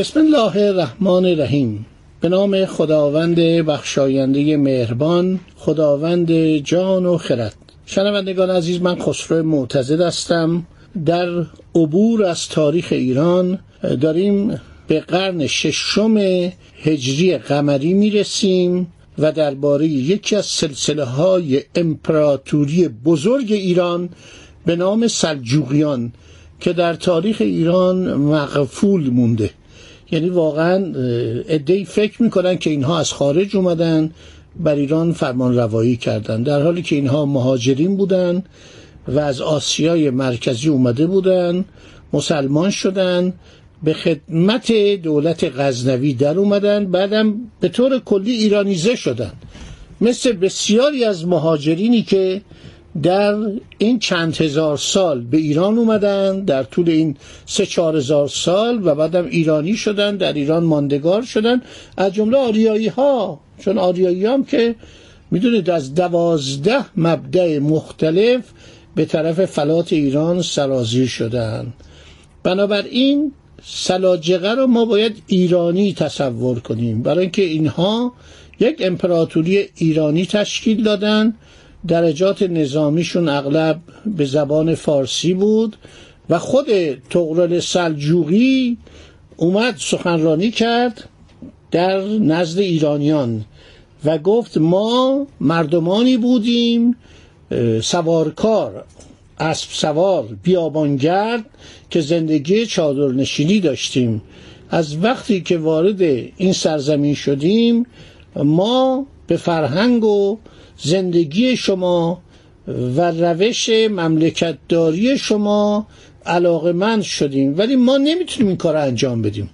بسم الله الرحمن الرحیم. به نام خداوند بخشاینده مهربان خداوند جان و خرد. شنوندگان عزیز من خسرو معتزد هستم. در عبور از تاریخ ایران داریم به قرن ششم هجری قمری می‌رسیم و درباره یکی از سلسله های امپراتوری بزرگ ایران به نام سلجوقیان که در تاریخ ایران مغفول مونده. یعنی واقعا ادهی فکر می‌کنن که اینها از خارج اومدن بر ایران فرمان روایی کردن. در حالی که اینها مهاجرین بودن و از آسیای مرکزی اومده بودن مسلمان شدن به خدمت دولت غزنوی در اومدن بعدم به طور کلی ایرانیزه شدن. مثل بسیاری از مهاجرینی که در این چند هزار سال به ایران اومدن در طول این سه چهار هزار سال و بعدم ایرانی شدن در ایران ماندگار شدن. از جمله آریایی ها چون آریایی هم که می‌دونید از دوازده مبدع مختلف به طرف فلات ایران سرازیر شدن. بنابراین سلاجقه رو ما باید ایرانی تصور کنیم. برای اینکه اینها یک امپراتوری ایرانی تشکیل دادن درجات نظامیشون اغلب به زبان فارسی بود و خود تغرل سلجوقی اومد سخنرانی کرد در نزد ایرانیان و گفت ما مردمانی بودیم سوارکار اسب سوار بیابانگرد که زندگی چادرنشینی داشتیم. از وقتی که وارد این سرزمین شدیم ما به فرهنگ و زندگی شما و روش مملکتداری شما علاقمند شدیم. ولی ما نمی‌تونیم این کار انجام بدیم.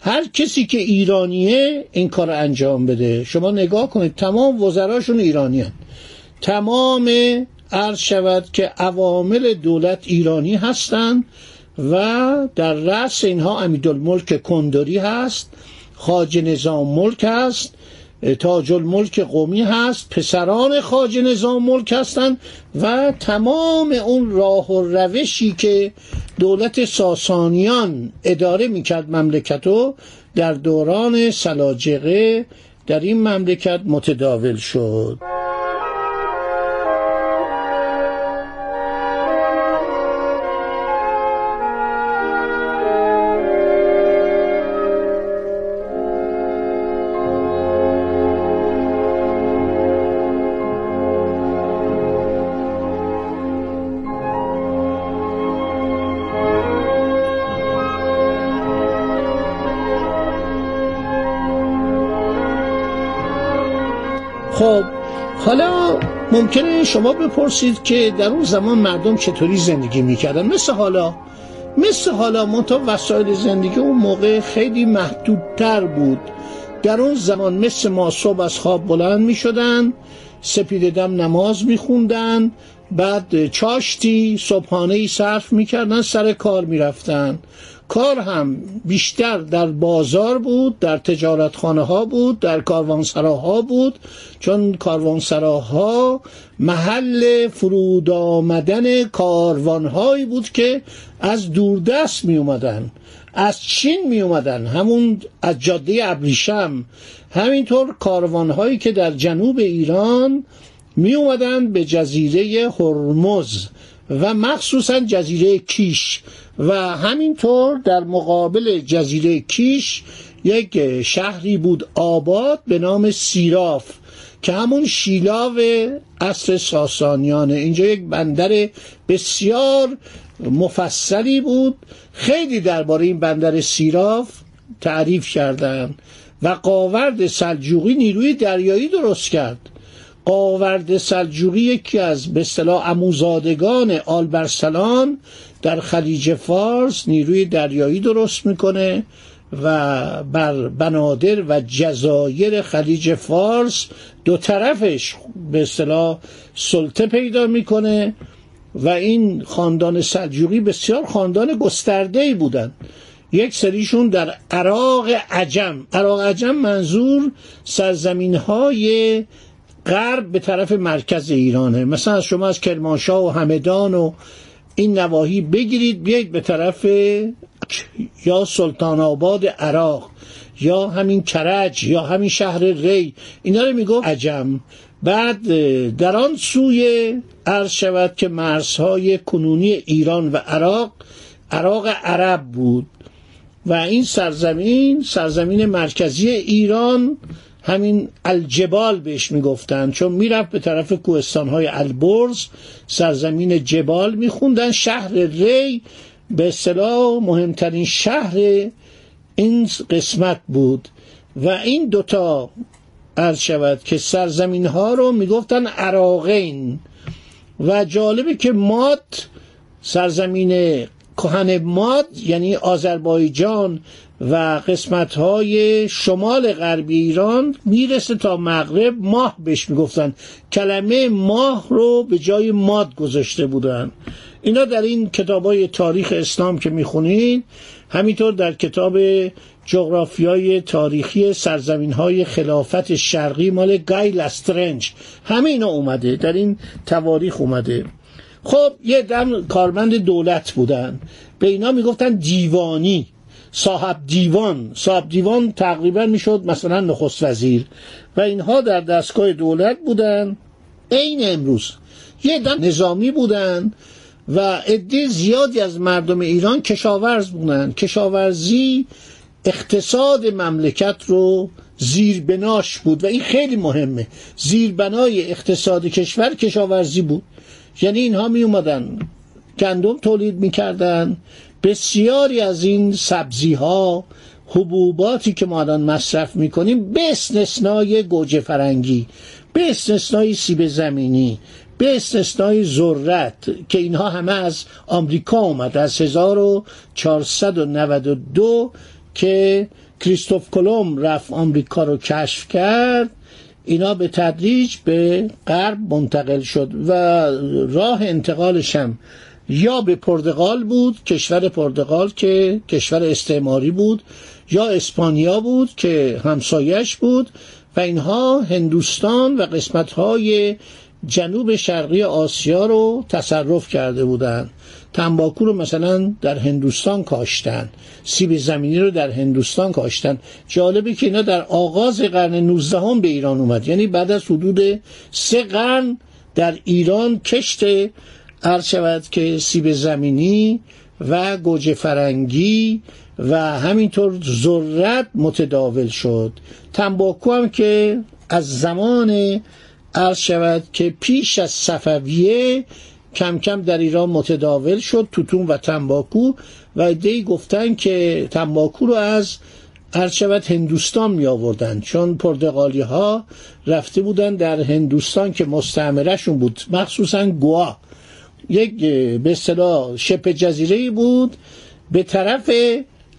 هر کسی که ایرانیه این کار انجام بده. شما نگاه کنید تمام وزراشون ایرانی تمام عرض شود که عوامل دولت ایرانی هستند و در رأس اینها امیدالملک کندوری هست خاج نظام ملک هست تاج الملک قومی هست پسران خاج نظام ملک هستند و تمام اون راه و روشی که دولت ساسانیان اداره می‌کرد مملکتو در دوران سلاجقه در این مملکت متداول شد. خب حالا ممکنه شما بپرسید که در اون زمان مردم چطوری زندگی می‌کردن؟ مثل حالا. مثل حالا منتها وسایل زندگی اون موقع خیلی محدودتر بود. در اون زمان مثل ما صبح از خواب بلند می شدن دم نماز می خوندن بعد چاشتی صبحانه ای صرف می کردن سر کار می رفتن کار هم بیشتر در بازار بود در تجارتخانه ها بود در کاروانسراها بود چون کاروانسراها محل فرود آمدن کاروانهایی بود که از دوردست می اومدن از چین می اومدن همون از جاده ابریشم. همینطور کاروانهایی که در جنوب ایران می اومدن به جزیره هرمز. و مخصوصا جزیره کیش و همینطور در مقابل جزیره کیش یک شهری بود آباد به نام سیراف که همون شیلاو اصر ساسانیانه اینجا یک بندر بسیار مفصلی بود. خیلی درباره این بندر سیراف تعریف کردن و قاورد سلجوقی نیروی دریایی درست کرد. آورد سلجوقی یکی از به اصطلاح اموزادگان آلبرسلان در خلیج فارس نیروی دریایی درست می‌کنه و بر بنادر و جزایر خلیج فارس دو طرفش به اصطلاح سلطه پیدا می‌کنه و این خاندان سلجوقی بسیار خاندان گسترده ای بودن. یک سریشون در عراق عجم. عراق عجم منظور سرزمین های غرب به طرف مرکز ایرانه. مثلا شما از کرمانشاه و همدان و این نواحی بگیرید بیایید به طرف یا سلطان آباد عراق یا همین کرج یا همین شهر ری. اینا رو می‌گفت عجم. بعد در آن سوی عرض شود که مرزهای کنونی ایران و عراق عراق عرب بود. و این سرزمین سرزمین مرکزی ایران همین الجبال بهش می‌گفتن چون می‌رفت به طرف کوهستانهای البرز سرزمین جبال میخوندن شهر ری به اصطلاح مهمترین شهر این قسمت بود. و این دوتا عرض شود که سرزمین ها رو می‌گفتن عراقین. و جالبه که ماد سرزمین کهن ماد یعنی آذربایجان و قسمت های شمال غربی ایران می‌رسه تا مغرب ماه بهش می‌گفتن. کلمه ماه رو به جای ماد گذاشته بودن. اینا در این کتاب های تاریخ اسلام که می‌خونید همینطور در کتاب جغرافیای تاریخی سرزمین های خلافت شرقی مال گای لسترنج. همه اینا اومده در این تواریخ اومده. خب یه دم کارمند دولت بودن. به اینا می‌گفتن دیوانی. صاحب دیوان. صاحب دیوان تقریبا می‌شد مثلا نخست وزیر. و اینها در دستگاه دولت بودن. عین امروز. یه دم نظامی بودن و عده زیادی از مردم ایران کشاورز بودن. کشاورزی اقتصاد مملکت رو زیربناش بود. و این خیلی مهمه. زیربنای اقتصاد کشور کشاورزی بود. یعنی اینها می اومدن گندم تولید می‌کردن. بسیاری از این سبزی ها حبوباتی که ما الان مصرف می‌کنیم به استثنای گوجه فرنگی به استثنای سیب زمینی به استثنای ذرت که اینها همه از آمریکا اومد. از 1492 که کریستوف کلم رفت آمریکا رو کشف کرد اینا به تدریج به غرب منتقل شد و راه انتقالش هم یا به پرتغال بود کشور پرتغال که کشور استعماری بود یا اسپانیا بود که همسایش بود و اینها هندوستان و قسمتهای جنوب شرقی آسیا رو تصرف کرده بودند. تنباکو رو مثلا در هندوستان کاشتن. سیب زمینی رو در هندوستان کاشتن. جالبه که اینا در آغاز قرن 19 هم به ایران اومد. یعنی بعد از حدود سه قرن در ایران کشت عرض شود که سیب زمینی و گوجه فرنگی و همینطور ذرت متداول شد. تنباکو هم که از زمان عرض شود که پیش از صفویه کم کم در ایران متداول شد توتون و تنباکو. و دی گفتن که تنباکو رو از عرض شود هندوستان می آوردن چون پرتغالی ها رفته بودن در هندوستان که مستعمرهشون بود مخصوصا گوا. یک به اصطلاح شبه جزیره بود. به طرف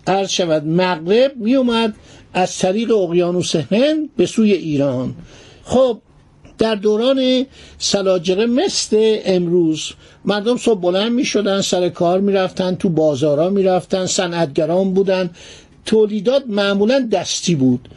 عرض شود مغرب می اومد از طریق اقیانوس هند به سوی ایران. خب در دوران سلاجقه مثل امروز مردم صبح بلند می شدن سر کار می رفتن تو بازارا می رفتن صنعتگران بودن. تولیدات معمولا دستی بود.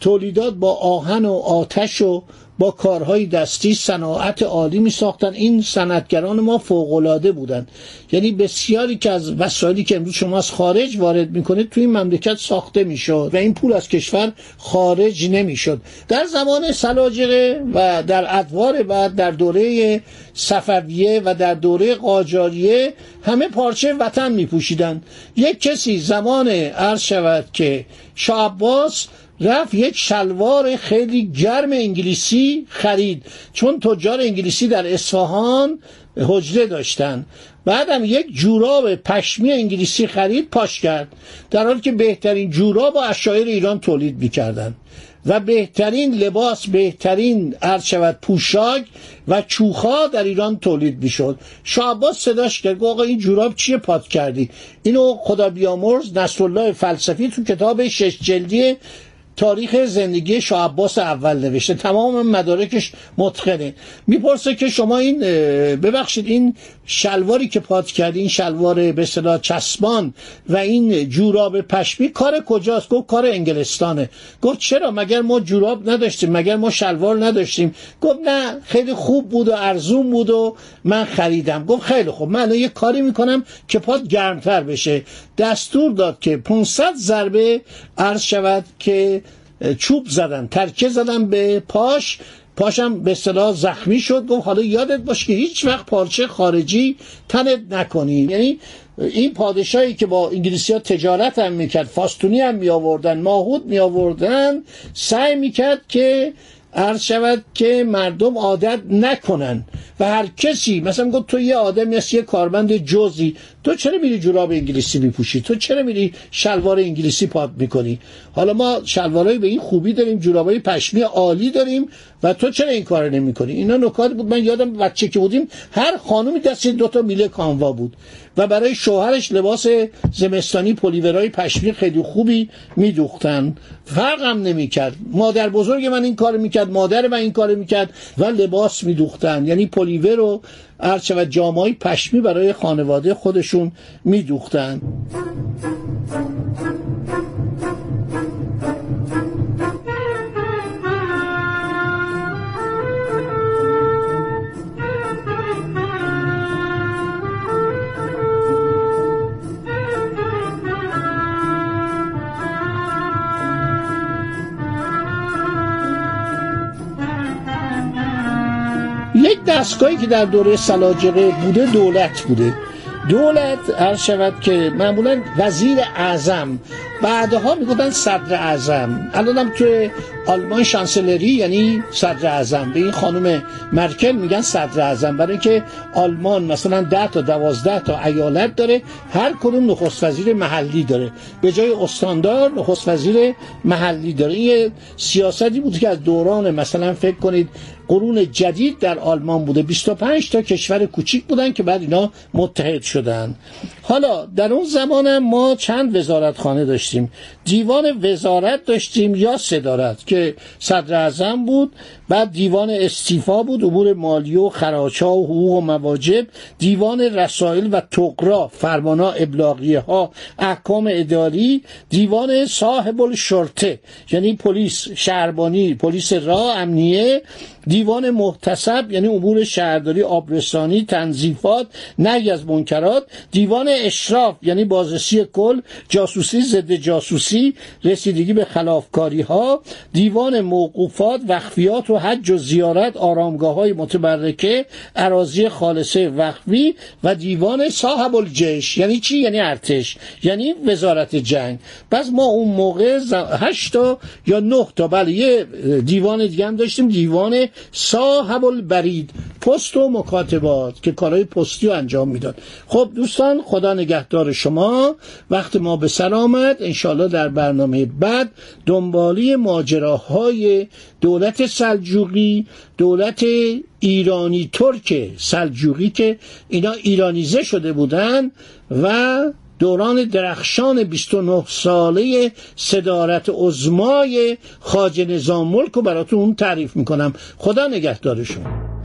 تولیدات با آهن و آتش و با کارهای دستی صناعت عالی می ساختن این صنعتگران ما فوقالعاده بودن یعنی بسیاری که از وسایلی که امروز شما از خارج وارد می‌کنید توی این مملکت ساخته می‌شد و این پول از کشور خارج نمی‌شد. در زمان سلاجقه و در ادوار بعد در دوره صفویه و در دوره قاجاریه همه پارچه وطن میپوشیدن یک کسی زمان عرض شود که شاه رفت یک شلوار خیلی گرم انگلیسی خرید چون تجار انگلیسی در اصفهان حجره داشتن. بعدم یک جوراب پشمی انگلیسی خرید پاش کرد. در حالی که بهترین جوراب و اشایر ایران تولید می‌کردن. و بهترین لباس بهترین عرض شود پوشاک و چوخا در ایران تولید می‌شد. شاه عباس صداش کرد آقا این جوراب چیه پات کردی؟ اینو خدا بیامرز نصرالله فلسفی تو کتاب شش جلدی تاریخ زندگی شاه عباس اول نوشته. تمام مدارکش متقنه. می‌پرسه که شما این ببخشید این شلواری که پات کردی این شلوار به اصطلاح چسبان و این جوراب پشمی کار کجاست؟ گفت کار انگلستانه. گفت چرا؟ مگر ما جوراب نداشتیم مگر ما شلوار نداشتیم؟ گفت نه خیلی خوب بود و ارزون بود و من خریدم. گفت خیلی خوب من یه کاری می‌کنم که پات گرمتر بشه. دستور داد که 500 ضربه عرض شود که چوب زدن ترکه زدن به پاش پاشم به اصطلاح زخمی شد گفت حالا یادت باش که هیچ وقت پارچه خارجی تنت نکنی. یعنی این پادشاهی که با انگلیسی ها تجارت هم می‌کرد فاستونی هم می آوردن ماهود می آوردن سعی می‌کرد که عرض شود که مردم عادت نکنن و هر کسی مثلا گفت تو یه آدمی هست یه کارمند جزی تو چرا میری جوراب انگلیسی میپوشی؟ تو چرا میری شلوار انگلیسی پاک می‌کنی؟ حالا ما شلوارهای به این خوبی داریم جورابای پشمی عالی داریم و تو چرا این کار نمی‌کنی؟ اینا نکات بود. من یادم بچه که بودیم هر خانومی دست دو تا میله کانوا بود و برای شوهرش لباس زمستانی پلیورای پشمی خیلی خوبی میدوختن. فرق هم نمی‌کرد. مادر بزرگ من این کار می‌کرد. مادر من این کار می‌کرد و لباس میدوختن. یعنی پلیور و عرض و جامعه پشمی برای خانواده خودشون میدوختن. یک دستگاهی که در دوره سلاجقه بوده دولت بوده. دولت هر شود که معمولا وزیر اعظم بعدها می‌گفتن صدر اعظم. الانم توی آلمان شانسلری یعنی صدر اعظم. به این خانم مرکل میگن صدر اعظم. برای اینکه آلمان مثلا ده تا دوازده تا ایالت داره هر کدوم نخست وزیر محلی داره. به جای استاندار نخست وزیر محلی داره. این سیاستی بود که از دوران مثلا فکر کنید قرون جدید در آلمان بوده. 25 تا کشور کوچیک بودن که بعد اینا متحد شدن. حالا در اون زمان ما چند وزارتخانه داشتیم؟ دیوان وزارت داشتیم یا صدارت که صدر اعظم بود بعد دیوان استیفا بود امور مالی و خراچا و حقوق و مواجب دیوان رسائل و تقرا فرمانا ابلاغیه ها احکام اداری دیوان صاحب الشرطه یعنی پلیس شهربانی پلیس راه امنیه دیوان محتسب یعنی امور شهرداری آبرسانی تنظیفات نهی از منکرات دیوان اشراف یعنی بازرسی کل جاسوسی ضد جاسوسی رسیدگی به خلافکاری ها دیوان موقوفات وقفیات و حج و زیارت آرامگاه های متبرکه اراضی خالصه وقفی و دیوان صاحب الجش یعنی چی؟ یعنی ارتش. یعنی وزارت جنگ. پس ما اون موقع هشت تا یا نه تا بله یه دیوان دیگه هم داشتیم دیوان صاحب البرید پست و مکاتبات که کارهای پستی رو انجام می‌داد. خب دوستان خدا نگهدار شما. وقت ما به آمد. انشالله در برنامه بعد دنبالی ماجراهای دولت سلجوقی دولت ایرانی ترک سلجوقی که اینا ایرانیزه شده بودن و دوران درخشان 29 ساله صدارت عزمای خاج نظام ملک رو براتون تعریف می‌کنم. خدا نگهدارشون